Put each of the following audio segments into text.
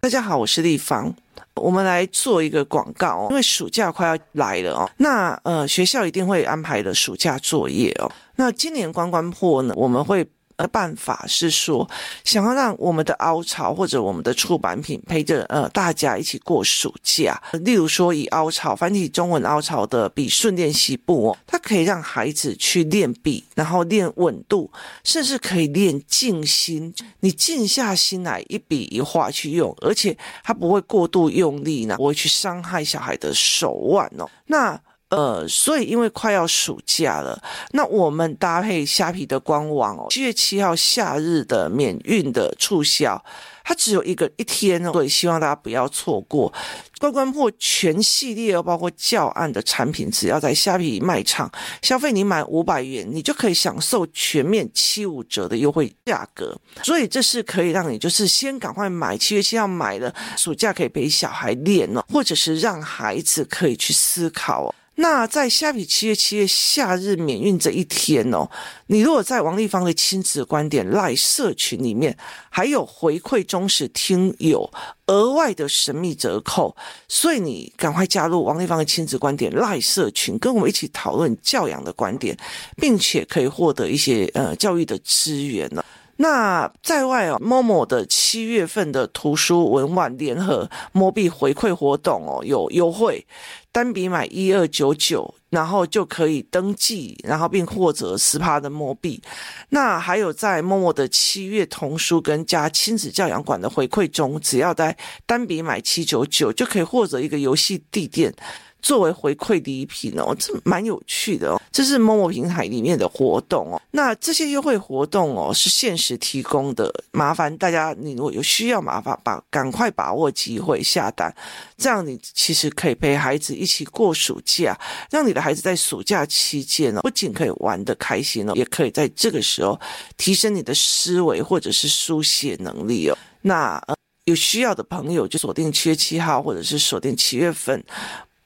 大家好，我是立方。我们来做一个广告哦，因为暑假快要来了哦，那呃学校一定会安排的暑假作业哦。那今年关关破呢，我们会。的办法是说，想要让我们的凹槽或者我们的出版品陪着呃大家一起过暑假。例如说，以凹槽繁体中文凹槽的笔顺练习簿哦，它可以让孩子去练笔，然后练稳度，甚至可以练静心。你静下心来一笔一画去用，而且它不会过度用力呢，不会去伤害小孩的手腕哦。那。呃，所以因为快要暑假了，那我们搭配虾皮的官网哦，七月七号夏日的免运的促销，它只有一个一天哦，所以希望大家不要错过。关关破全系列哦，包括教案的产品，只要在虾皮卖场消费，你满五百元，你就可以享受全面七五折的优惠价格。所以这是可以让你就是先赶快买，七月七号买了，暑假可以陪小孩练哦，或者是让孩子可以去思考哦。那在虾皮七月七月夏日免运这一天哦，你如果在王丽芳的亲子观点赖社群里面，还有回馈忠实听友额外的神秘折扣，所以你赶快加入王丽芳的亲子观点赖社群，跟我们一起讨论教养的观点，并且可以获得一些呃教育的资源呢。那在外哦，Momo 的七月份的图书文玩联合摸币回馈活动哦，有优惠。单笔买一二九九，然后就可以登记，然后并获得十趴的摸币。那还有在 Momo 的七月童书跟加亲子教养馆的回馈中，只要在单笔买七九九，就可以获得一个游戏地垫。作为回馈礼品哦，这蛮有趣的哦。这是某某平台里面的活动哦。那这些优惠活动哦，是限时提供的，麻烦大家，你如果有需要，麻烦把赶快把握机会下单，这样你其实可以陪孩子一起过暑假，让你的孩子在暑假期间哦，不仅可以玩得开心哦，也可以在这个时候提升你的思维或者是书写能力哦。那，有需要的朋友就锁定七月七号，或者是锁定七月份。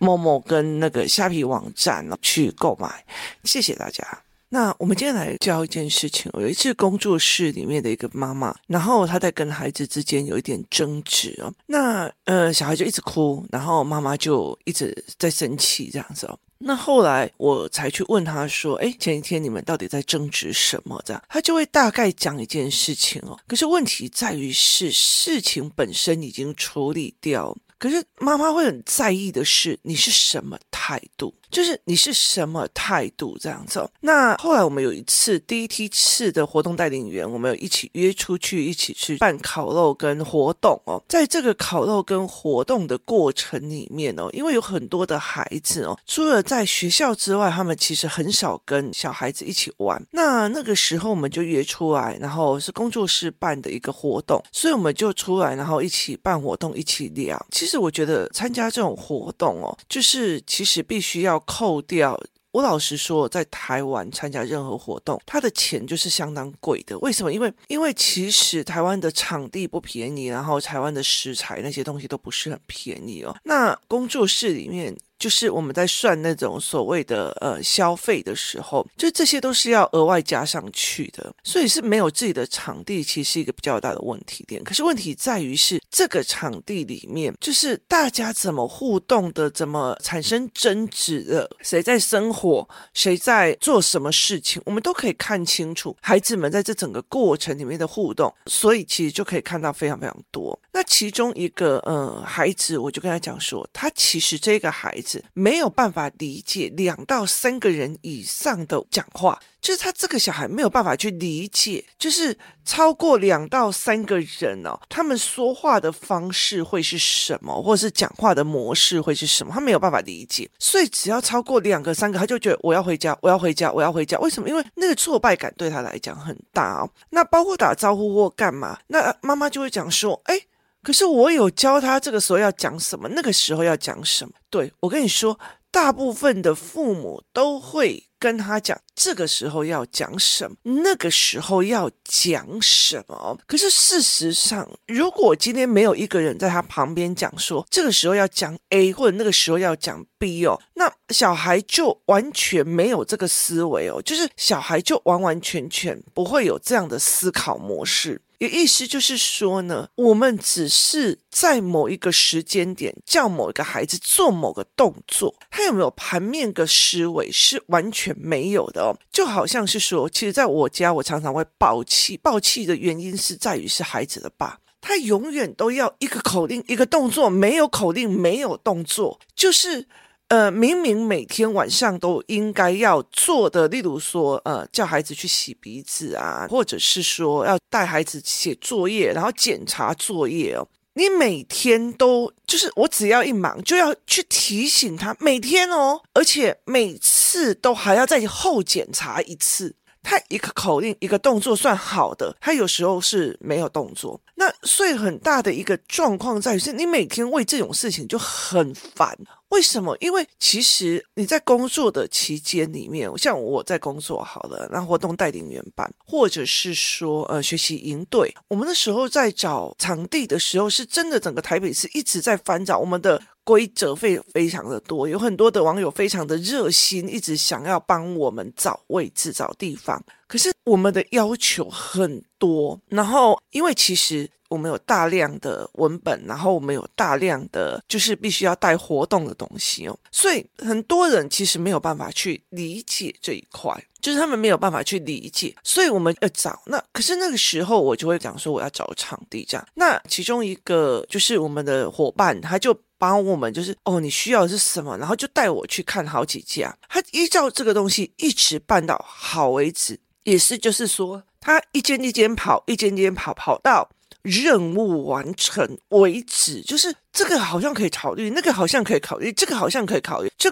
某某跟那个虾皮网站去购买，谢谢大家。那我们今天来教一件事情。有一次工作室里面的一个妈妈，然后她在跟孩子之间有一点争执哦。那呃，小孩就一直哭，然后妈妈就一直在生气这样子哦。那后来我才去问他说：“哎，前一天你们到底在争执什么？”这样他就会大概讲一件事情哦。可是问题在于是事情本身已经处理掉。可是妈妈会很在意的是你是什么态度。就是你是什么态度这样子？那后来我们有一次第一梯次的活动带领员，我们有一起约出去，一起去办烤肉跟活动哦。在这个烤肉跟活动的过程里面哦，因为有很多的孩子哦，除了在学校之外，他们其实很少跟小孩子一起玩。那那个时候我们就约出来，然后是工作室办的一个活动，所以我们就出来，然后一起办活动，一起聊。其实我觉得参加这种活动哦，就是其实必须要。扣掉，我老实说，在台湾参加任何活动，他的钱就是相当贵的。为什么？因为因为其实台湾的场地不便宜，然后台湾的食材那些东西都不是很便宜哦。那工作室里面。就是我们在算那种所谓的呃消费的时候，就这些都是要额外加上去的，所以是没有自己的场地，其实是一个比较大的问题点。可是问题在于是这个场地里面，就是大家怎么互动的，怎么产生争执的，谁在生火，谁在做什么事情，我们都可以看清楚孩子们在这整个过程里面的互动，所以其实就可以看到非常非常多。那其中一个呃孩子，我就跟他讲说，他其实这个孩子。没有办法理解两到三个人以上的讲话，就是他这个小孩没有办法去理解，就是超过两到三个人哦，他们说话的方式会是什么，或者是讲话的模式会是什么，他没有办法理解。所以只要超过两个、三个，他就觉得我要回家，我要回家，我要回家。为什么？因为那个挫败感对他来讲很大哦。那包括打招呼或干嘛，那妈妈就会讲说：“哎。”可是我有教他这个时候要讲什么，那个时候要讲什么。对，我跟你说，大部分的父母都会跟他讲这个时候要讲什么，那个时候要讲什么。可是事实上，如果今天没有一个人在他旁边讲说这个时候要讲 A，或者那个时候要讲 B 哦，那小孩就完全没有这个思维哦，就是小孩就完完全全不会有这样的思考模式。也意思就是说呢，我们只是在某一个时间点叫某一个孩子做某个动作，他有没有盘面个思维是完全没有的哦。就好像是说，其实在我家，我常常会爆气，爆气的原因是在于是孩子的爸，他永远都要一个口令一个动作，没有口令没有动作，就是。呃，明明每天晚上都应该要做的，例如说，呃，叫孩子去洗鼻子啊，或者是说要带孩子写作业，然后检查作业哦。你每天都就是我只要一忙就要去提醒他，每天哦，而且每次都还要再后检查一次。他一个口令一个动作算好的，他有时候是没有动作。那所以很大的一个状况在于是，你每天为这种事情就很烦。为什么？因为其实你在工作的期间里面，像我在工作好了，那活动带领员班，或者是说呃学习营队，我们那时候在找场地的时候，是真的整个台北市一直在翻找我们的。规则非非常的多，有很多的网友非常的热心，一直想要帮我们找位置、找地方。可是我们的要求很多，然后因为其实我们有大量的文本，然后我们有大量的就是必须要带活动的东西哦，所以很多人其实没有办法去理解这一块，就是他们没有办法去理解，所以我们要找那。可是那个时候我就会讲说我要找场地这样。那其中一个就是我们的伙伴，他就。帮我们就是哦，你需要的是什么？然后就带我去看好几家，他依照这个东西一直办到好为止，也是就是说，他一间一间跑，一间一间跑，跑到任务完成为止。就是这个好像可以考虑，那个好像可以考虑，这个好像可以考虑，就。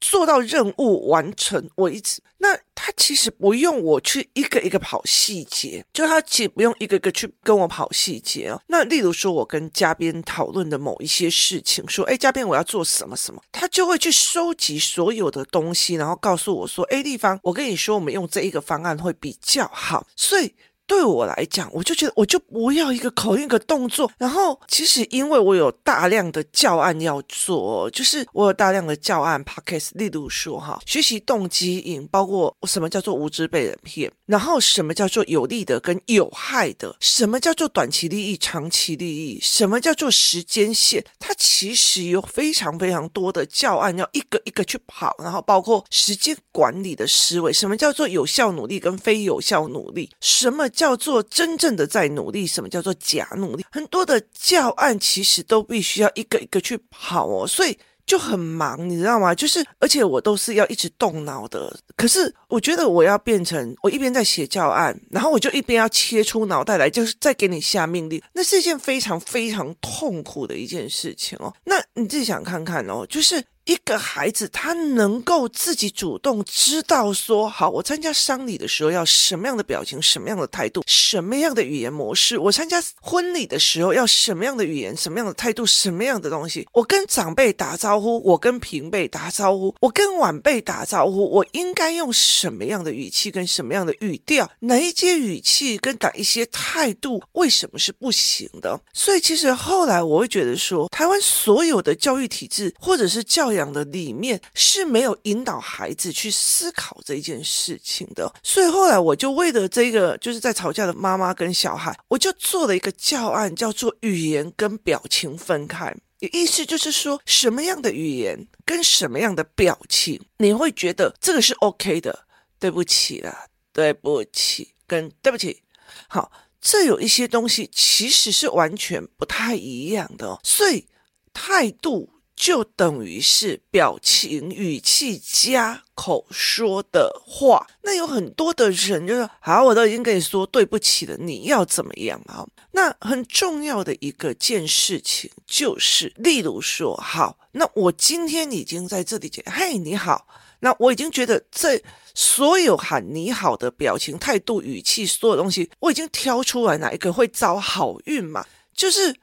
做到任务完成为止，那他其实不用我去一个一个跑细节，就他其实不用一个一个去跟我跑细节哦。那例如说，我跟嘉宾讨论的某一些事情，说，哎，嘉宾我要做什么什么，他就会去收集所有的东西，然后告诉我说，哎，地方，我跟你说，我们用这一个方案会比较好，所以。对我来讲，我就觉得我就不要一个口令一个动作。然后，其实因为我有大量的教案要做，就是我有大量的教案 Podcast，例如说哈，学习动机引，包括什么叫做无知被人骗，然后什么叫做有利的跟有害的，什么叫做短期利益、长期利益，什么叫做时间线，它其实有非常非常多的教案要一个一个去跑，然后包括时间管理的思维，什么叫做有效努力跟非有效努力，什么。叫做真正的在努力，什么叫做假努力？很多的教案其实都必须要一个一个去跑哦，所以就很忙，你知道吗？就是而且我都是要一直动脑的。可是我觉得我要变成我一边在写教案，然后我就一边要切出脑袋来，就是再给你下命令，那是一件非常非常痛苦的一件事情哦。那你自己想看看哦，就是。一个孩子，他能够自己主动知道说，好，我参加丧礼的时候要什么样的表情，什么样的态度，什么样的语言模式；我参加婚礼的时候要什么样的语言，什么样的态度，什么样的东西。我跟长辈打招呼，我跟平辈打招呼，我跟晚辈打招呼，我应该用什么样的语气跟什么样的语调？哪一些语气跟哪一些态度，为什么是不行的？所以，其实后来我会觉得说，台湾所有的教育体制或者是教养讲的里面是没有引导孩子去思考这件事情的，所以后来我就为了这个就是在吵架的妈妈跟小孩，我就做了一个教案，叫做语言跟表情分开。意思就是说，什么样的语言跟什么样的表情，你会觉得这个是 OK 的？对不起啦，对不起，跟对不起。好，这有一些东西其实是完全不太一样的，所以态度。就等于是表情、语气加口说的话，那有很多的人就说：“好，我都已经跟你说对不起了，你要怎么样啊？”那很重要的一个件事情就是，例如说，好，那我今天已经在这里讲，嘿，你好，那我已经觉得这所有喊你好的表情、态度、语气，所有东西，我已经挑出来哪一个会招好运嘛？就是。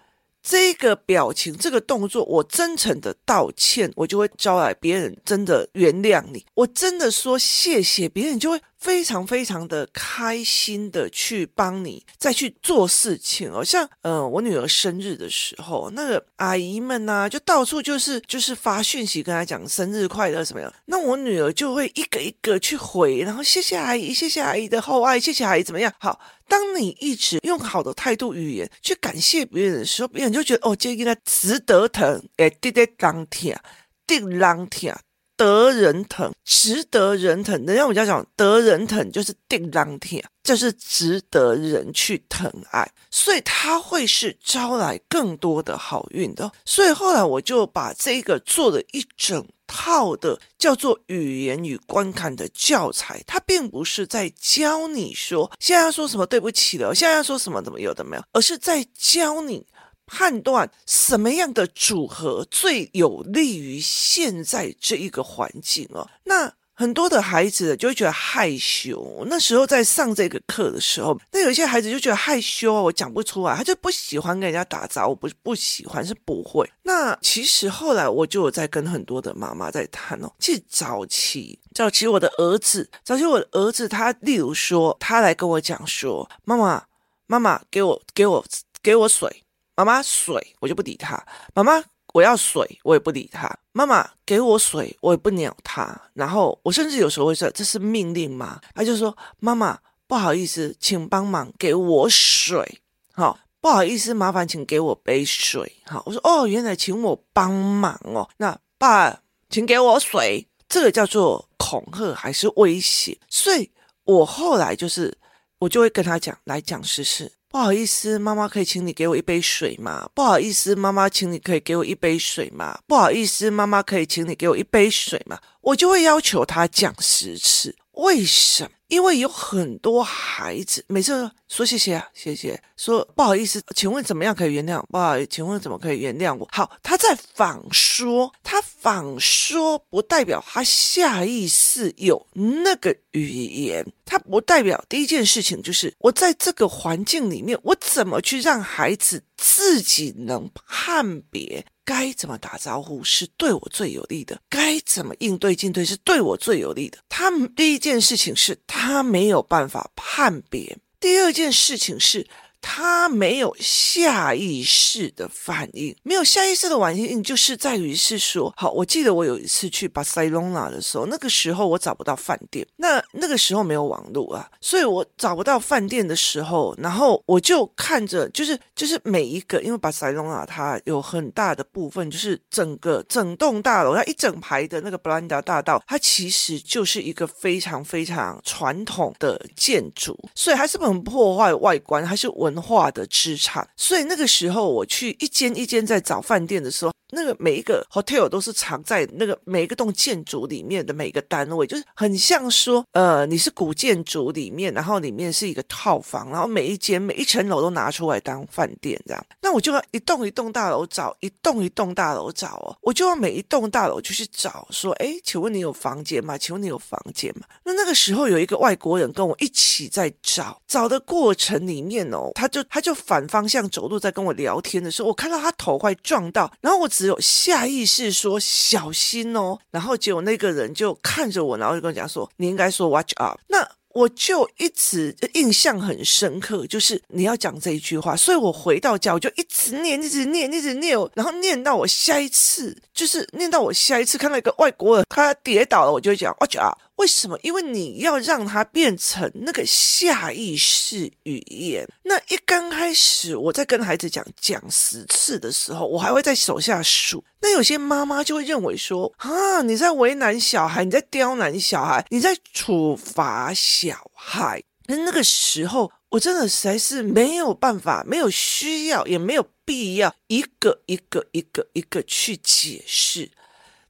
这个表情，这个动作，我真诚的道歉，我就会招来别人真的原谅你。我真的说谢谢，别人就会非常非常的开心的去帮你再去做事情哦。像呃，我女儿生日的时候，那个阿姨们呐、就到处就是 就是发讯息跟她讲生日快乐什么样。那我女儿就会一个一个去回，然后谢谢阿姨，谢谢阿姨的厚爱，谢谢阿姨怎么样？好，当你一直用好的态度语言去感谢别人的时候，别人就觉得哦，这个人值得疼，哎，滴滴当天，滴当天。得人疼，值得人疼。人家我们家讲得人疼，就是定当天，就是值得人去疼爱，所以他会是招来更多的好运的。所以后来我就把这个做了一整套的叫做语言与观看的教材。它并不是在教你说现在要说什么对不起了，现在要说什么怎么有的没有，而是在教你。判断什么样的组合最有利于现在这一个环境哦。那很多的孩子就会觉得害羞。那时候在上这个课的时候，那有些孩子就觉得害羞啊，我讲不出来，他就不喜欢跟人家打招呼，不不喜欢是不会。那其实后来我就有在跟很多的妈妈在谈哦。其实早期，早期我的儿子，早期我的儿子，他例如说，他来跟我讲说：“妈妈，妈妈，给我给我给我水。”妈妈水，我就不理他。妈妈，我要水，我也不理他。妈妈给我水，我也不鸟他。然后我甚至有时候会说：“这是命令吗？”他就说：“妈妈，不好意思，请帮忙给我水。好，不好意思，麻烦请给我杯水。好，我说：“哦，原来请我帮忙哦。那爸，请给我水。这个叫做恐吓还是威胁？所以我后来就是，我就会跟他讲，来讲试试。”不好意思，妈妈可以请你给我一杯水吗？不好意思，妈妈，请你可以给我一杯水吗？不好意思，妈妈可以请你给我一杯水吗？我就会要求他讲十次。为什么？因为有很多孩子每次说谢谢啊，谢谢，说不好意思，请问怎么样可以原谅？不好意思，请问怎么可以原谅我？好，他在仿说，他仿说不代表他下意识有那个语言，他不代表第一件事情就是我在这个环境里面，我怎么去让孩子自己能判别。该怎么打招呼是对我最有利的？该怎么应对进退是对我最有利的？他们第一件事情是他他没有办法判别，第二件事情是。他没有下意识的反应，没有下意识的反应，就是在于是说，好，我记得我有一次去巴塞隆纳的时候，那个时候我找不到饭店，那那个时候没有网络啊，所以我找不到饭店的时候，然后我就看着，就是就是每一个，因为巴塞隆纳它有很大的部分，就是整个整栋大楼，它一整排的那个布兰达大道，它其实就是一个非常非常传统的建筑，所以还是不能破坏外观，还是我文化的资产，所以那个时候我去一间一间在找饭店的时候，那个每一个 hotel 都是藏在那个每一个栋建筑里面的每一个单位，就是很像说，呃，你是古建筑里面，然后里面是一个套房，然后每一间每一层楼都拿出来当饭店这样。那我就要一栋一栋大楼找，一栋一栋大楼找哦，我就要每一栋大楼就去找，说，哎，请问你有房间吗？请问你有房间吗？那那个时候有一个外国人跟我一起在找，找的过程里面哦。他就他就反方向走路，在跟我聊天的时候，我看到他头快撞到，然后我只有下意识说小心哦，然后结果那个人就看着我，然后就跟我讲说，你应该说 watch up。那我就一直印象很深刻，就是你要讲这一句话，所以我回到家我就一直念，一直念，一直念，然后念到我下一次，就是念到我下一次看到一个外国人他跌倒了，我就讲 watch up。为什么？因为你要让它变成那个下意识语言。那一刚开始，我在跟孩子讲讲十次的时候，我还会在手下数。那有些妈妈就会认为说：啊，你在为难小孩，你在刁难小孩，你在处罚小孩。那那个时候，我真的实在是没有办法，没有需要，也没有必要一个一个一个一个去解释。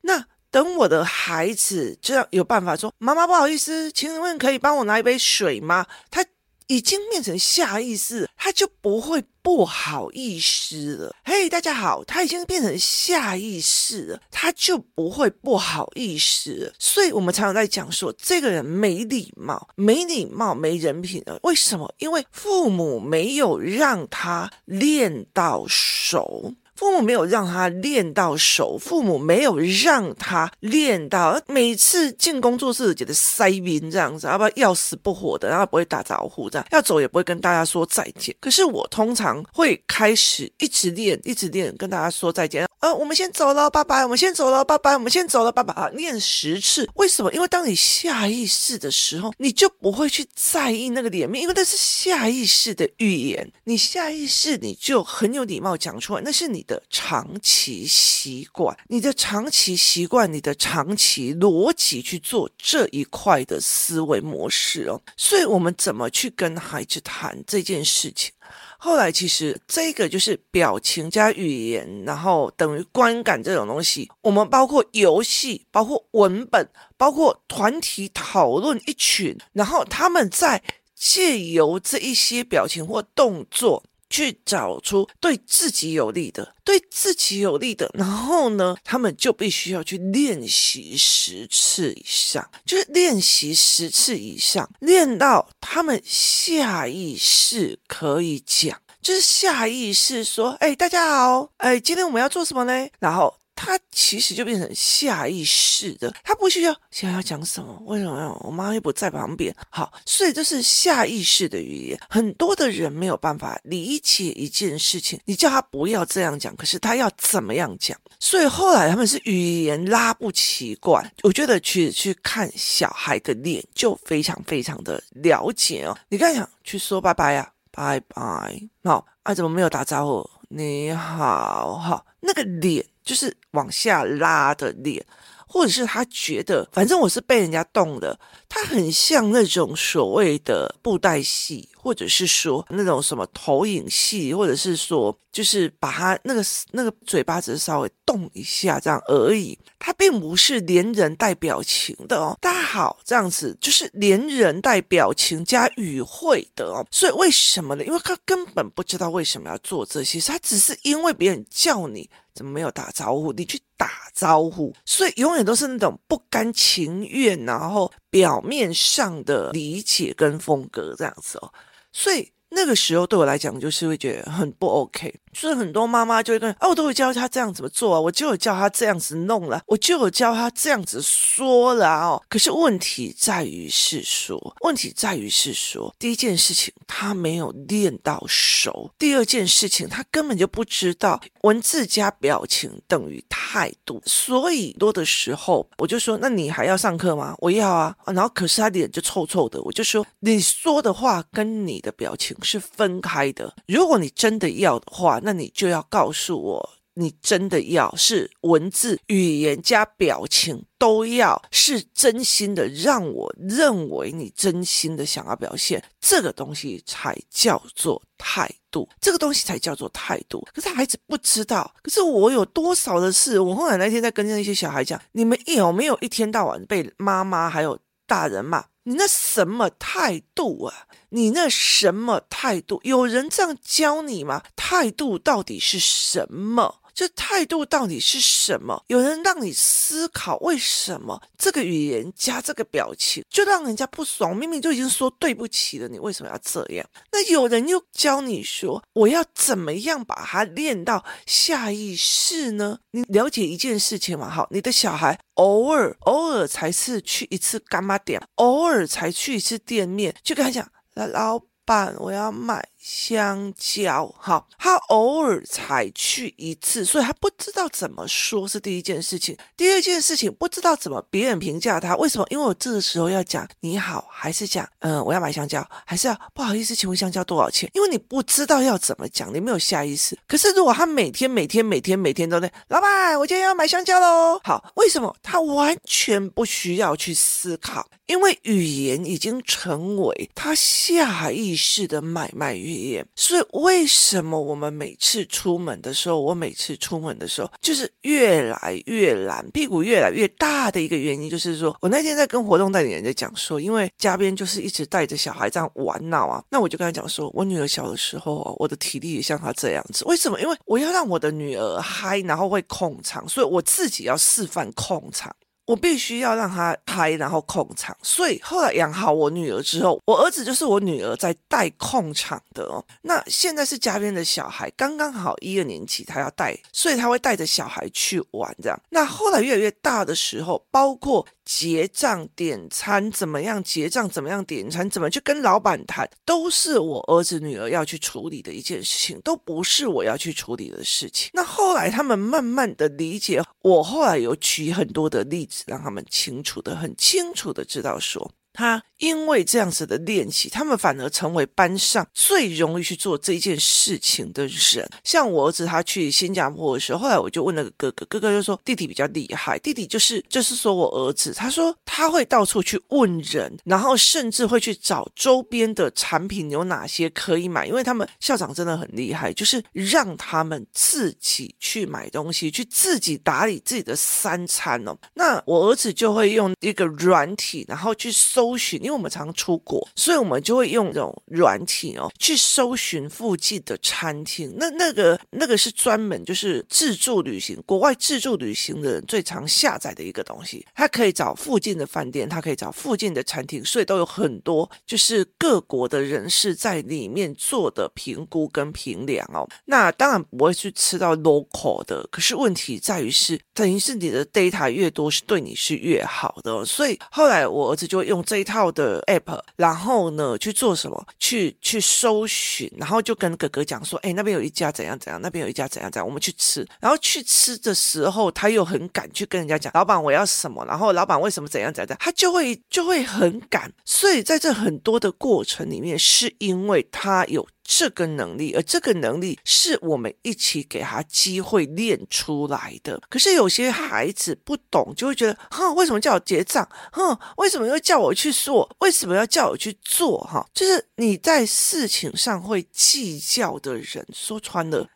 那。等我的孩子这样有办法说：“妈妈，不好意思，请问可以帮我拿一杯水吗？”他已经变成下意识，他就不会不好意思了。嘿，大家好，他已经变成下意识了，他就不会不好意思了。所以我们常常在讲说，这个人没礼貌，没礼貌，没人品了。为什么？因为父母没有让他练到熟。父母没有让他练到熟，父母没有让他练到每次进工作室觉得塞宾这样子，要不然要死不活的，然后不会打招呼这样，要走也不会跟大家说再见。可是我通常会开始一直练，一直练，跟大家说再见。呃，我们先走了，拜拜。我们先走了，拜拜。我们先走了，拜拜。啊，练十次，为什么？因为当你下意识的时候，你就不会去在意那个脸面，因为那是下意识的语言。你下意识你就很有礼貌讲出来，那是你的长期习惯，你的长期习惯，你的长期逻辑去做这一块的思维模式哦。所以，我们怎么去跟孩子谈这件事情？后来其实这个就是表情加语言，然后等于观感这种东西。我们包括游戏，包括文本，包括团体讨论一群，然后他们在借由这一些表情或动作。去找出对自己有利的，对自己有利的，然后呢，他们就必须要去练习十次以上，就是练习十次以上，练到他们下意识可以讲，就是下意识说：“哎，大家好，哎，今天我们要做什么呢？”然后。他其实就变成下意识的，他不需要想要讲什么，为什么？我妈又不在旁边，好，所以这是下意识的语言。很多的人没有办法理解一件事情，你叫他不要这样讲，可是他要怎么样讲？所以后来他们是语言拉不齐贯。我觉得去去看小孩的脸，就非常非常的了解哦。你刚想去说拜拜呀，拜拜，好，啊，怎么没有打招呼？你好，哈，那个脸。就是往下拉的脸，或者是他觉得，反正我是被人家动的，他很像那种所谓的布袋戏，或者是说那种什么投影戏，或者是说，就是把他那个那个嘴巴只是稍微动一下这样而已，他并不是连人带表情的哦。大家好，这样子就是连人带表情加语汇的哦。所以为什么呢？因为他根本不知道为什么要做这些，他只是因为别人叫你。怎么没有打招呼？你去打招呼，所以永远都是那种不甘情愿，然后表面上的理解跟风格这样子哦，所以。那个时候对我来讲，就是会觉得很不 OK。所以很多妈妈就会跟啊，我都会教他这样怎么做啊，我就有教他这样子弄了，我就有教他这样子说了哦。可是问题在于是说，问题在于是说，第一件事情他没有练到熟，第二件事情他根本就不知道文字加表情等于态度。所以多的时候，我就说，那你还要上课吗？我要啊。然后可是他脸就臭臭的，我就说，你说的话跟你的表情。是分开的。如果你真的要的话，那你就要告诉我，你真的要是文字、语言加表情都要是真心的，让我认为你真心的想要表现这个东西，才叫做态度。这个东西才叫做态度。可是孩子不知道。可是我有多少的事？我后来那天在跟那些小孩讲，你们有没有一天到晚被妈妈还有大人骂？你那什么态度啊？你那什么态度？有人这样教你吗？态度到底是什么？这态度到底是什么？有人让你思考为什么这个语言加这个表情就让人家不爽？明明就已经说对不起了，你为什么要这样？那有人又教你说我要怎么样把它练到下意识呢？你了解一件事情嘛？好，你的小孩。偶尔偶尔才是去一次柑仔店，偶尔才去一次店面，就跟他讲，来老板，我要买。香蕉，好，他偶尔才去一次，所以他不知道怎么说是第一件事情。第二件事情，不知道怎么别人评价他。为什么？因为我这个时候要讲你好，还是讲嗯，我要买香蕉，还是要不好意思，请问香蕉多少钱？因为你不知道要怎么讲，你没有下意识。可是如果他每天每天每天每天都在，老板，我今天要买香蕉喽。好，为什么？他完全不需要去思考，因为语言已经成为他下意式的买卖语言。所以为什么我们每次出门的时候，我每次出门的时候就是越来越懒，屁股越来越大的一个原因，就是说我那天在跟活动代理人在讲说，因为嘉宾就是一直带着小孩这样玩闹啊，那我就跟他讲说，我女儿小的时候，我的体力也像她这样子，为什么？因为我要让我的女儿嗨，然后会控场，所以我自己要示范控场。我必须要让他拍，然后控场。所以后来养好我女儿之后，我儿子就是我女儿在带控场的哦。那现在是嘉宾的小孩，刚刚好一二年级，他要带，所以他会带着小孩去玩这样。那后来越来越大的时候，包括结账、点餐，怎么样结账，怎么样点餐，怎么去跟老板谈，都是我儿子女儿要去处理的一件事情，都不是我要去处理的事情。那后来他们慢慢的理解，我后来有举很多的例子，让他们清楚的、很清楚的知道说。他因为这样子的练习，他们反而成为班上最容易去做这件事情的人。像我儿子，他去新加坡的时候，后来我就问那个哥哥，哥哥就说弟弟比较厉害。弟弟就是就是说我儿子，他说他会到处去问人，然后甚至会去找周边的产品有哪些可以买，因为他们校长真的很厉害，就是让他们自己去买东西，去自己打理自己的三餐哦。那我儿子就会用一个软体，然后去搜。搜寻，因为我们常出国，所以我们就会用这种软体哦，去搜寻附近的餐厅。那那个那个是专门就是自助旅行，国外自助旅行的人最常下载的一个东西。它可以找附近的饭店，它可以找附近的餐厅，所以都有很多就是各国的人士在里面做的评估跟评量哦。那当然不会去吃到 local 的，可是问题在于是，等于是你的 data 越多，是对你是越好的。所以后来我儿子就会用这。一套的 app，然后呢去做什么？去去搜寻，然后就跟哥哥讲说：“哎，那边有一家怎样怎样，那边有一家怎样怎样，我们去吃。”然后去吃的时候，他又很敢去跟人家讲：“老板，我要什么？”然后老板为什么怎样怎样，他就会就会很敢。所以在这很多的过程里面，是因为他有。这个能力，而这个能力是我们一起给他机会练出来的。可是有些孩子不懂，就会觉得，哼，为什么叫我结账？哼，为什么又叫我去做？为什么要叫我去做？哈，就是你在事情上会计较的人，说穿了，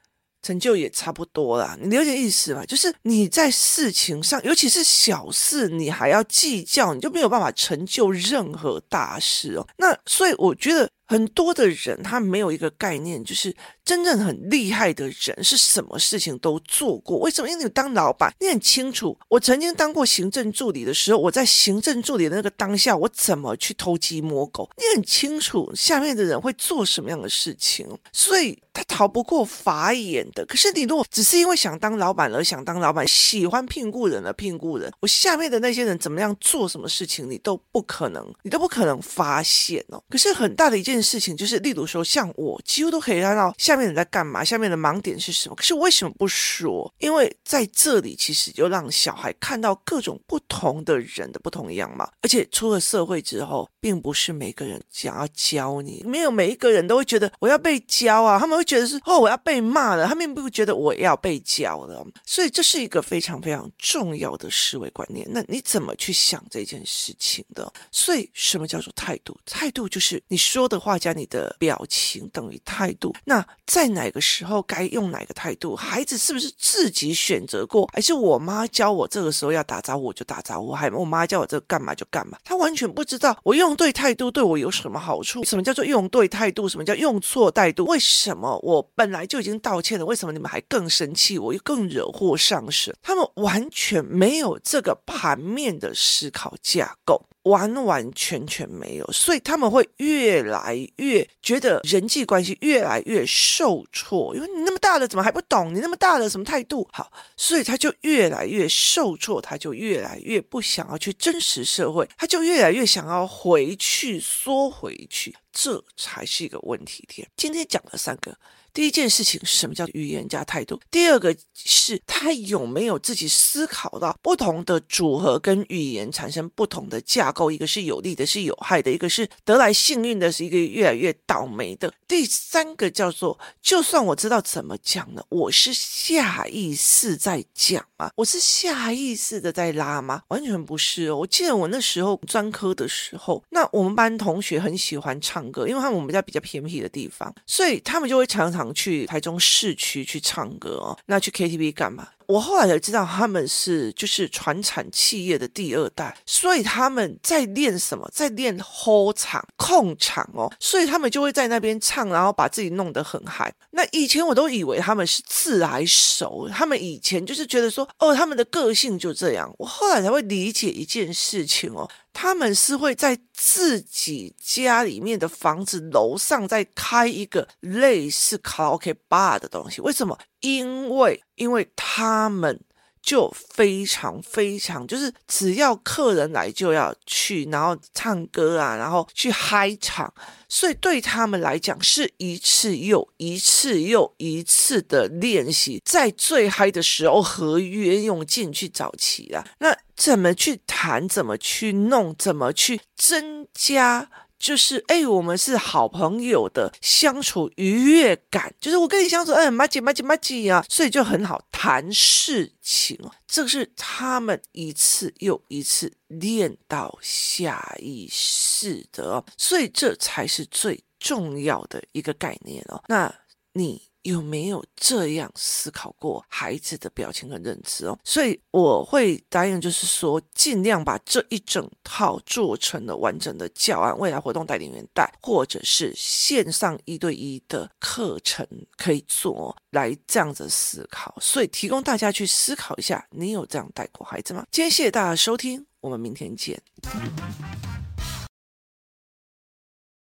成就也差不多啦。你了解意思吧？就是你在事情上，尤其是小事，你还要计较，你就没有办法成就任何大事哦。那所以我觉得。很多的人他没有一个概念，就是真正很厉害的人是什么事情都做过。为什么？因为你当老板，你很清楚。我曾经当过行政助理的时候，我在行政助理的那个当下，我怎么去偷鸡摸狗？你很清楚下面的人会做什么样的事情，所以他逃不过法眼的。可是你如果只是因为想当老板而想当老板，喜欢聘雇人而聘雇人，我下面的那些人怎么样做什么事情，你都不可能，你都不可能发现哦。可是很大的一件。事情就是，例如说，像我几乎都可以看到下面人在干嘛，下面的盲点是什么。可是为什么不说？因为在这里其实就让小孩看到各种不同的人的不同样貌。而且出了社会之后，并不是每个人想要教你，没有每一个人都会觉得我要被教啊，他们会觉得是哦，我要被骂了，他们并不觉得我要被教了。所以这是一个非常非常重要的思维观念。那你怎么去想这件事情的？所以什么叫做态度？态度就是你说的话。加你的表情等于态度。那在哪个时候该用哪个态度？孩子是不是自己选择过，还是我妈教我这个时候要打招呼我就打招呼，还我妈教我这个干嘛就干嘛？他完全不知道我用对态度对我有什么好处？什么叫做用对态度？什么叫用错态度？为什么我本来就已经道歉了？为什么你们还更生气？我又更惹祸上身？他们完全没有这个盘面的思考架构。完完全全没有，所以他们会越来越觉得人际关系越来越受挫，因为你那么大了怎么还不懂？你那么大了什么态度？好，所以他就越来越受挫，他就越来越不想要去真实社会，他就越来越想要回去缩回去，这才是一个问题点。今天讲了三个。第一件事情，什么叫语言加态度？第二个是他有没有自己思考到不同的组合跟语言产生不同的架构？一个是有利的，是有害的；一个是得来幸运的，是一个越来越倒霉的。第三个叫做，就算我知道怎么讲呢，我是下意识在讲吗？我是下意识的在拉吗？完全不是哦。我记得我那时候专科的时候，那我们班同学很喜欢唱唱歌，因为他们我们在比较偏僻的地方，所以他们就会常常。去台中市区去唱歌哦，那去 KTV 干嘛？我后来才知道他们是就是传产企业的第二代，所以他们在练什么？在练喝场、控场哦，所以他们就会在那边唱，然后把自己弄得很嗨。那以前我都以为他们是自来熟，他们以前就是觉得说，哦，他们的个性就这样。我后来才会理解一件事情哦。他们是会在自己家里面的房子楼上再开一个类似卡拉 OK bar 的东西，为什么？因为因为他他们。就非常非常，就是只要客人来就要去，然后唱歌啊，然后去嗨场，所以对他们来讲是一次又一次又一次的练习，在最嗨的时候合约用尽去找齐了。那怎么去谈？怎么去弄？怎么去增加？就是哎，我们是好朋友的相处愉悦感，就是我跟你相处，哎，麻吉麻吉麻吉啊，所以就很好谈事情。这是他们一次又一次练到下意识的哦，所以这才是最重要的一个概念哦。那你？有没有这样思考过孩子的表情和认知哦？所以我会答应，就是说尽量把这一整套做成了完整的教案，未来活动带领员带，或者是线上一对一的课程可以做，来这样子思考。所以提供大家去思考一下，你有这样带过孩子吗？今天谢谢大家收听，我们明天见。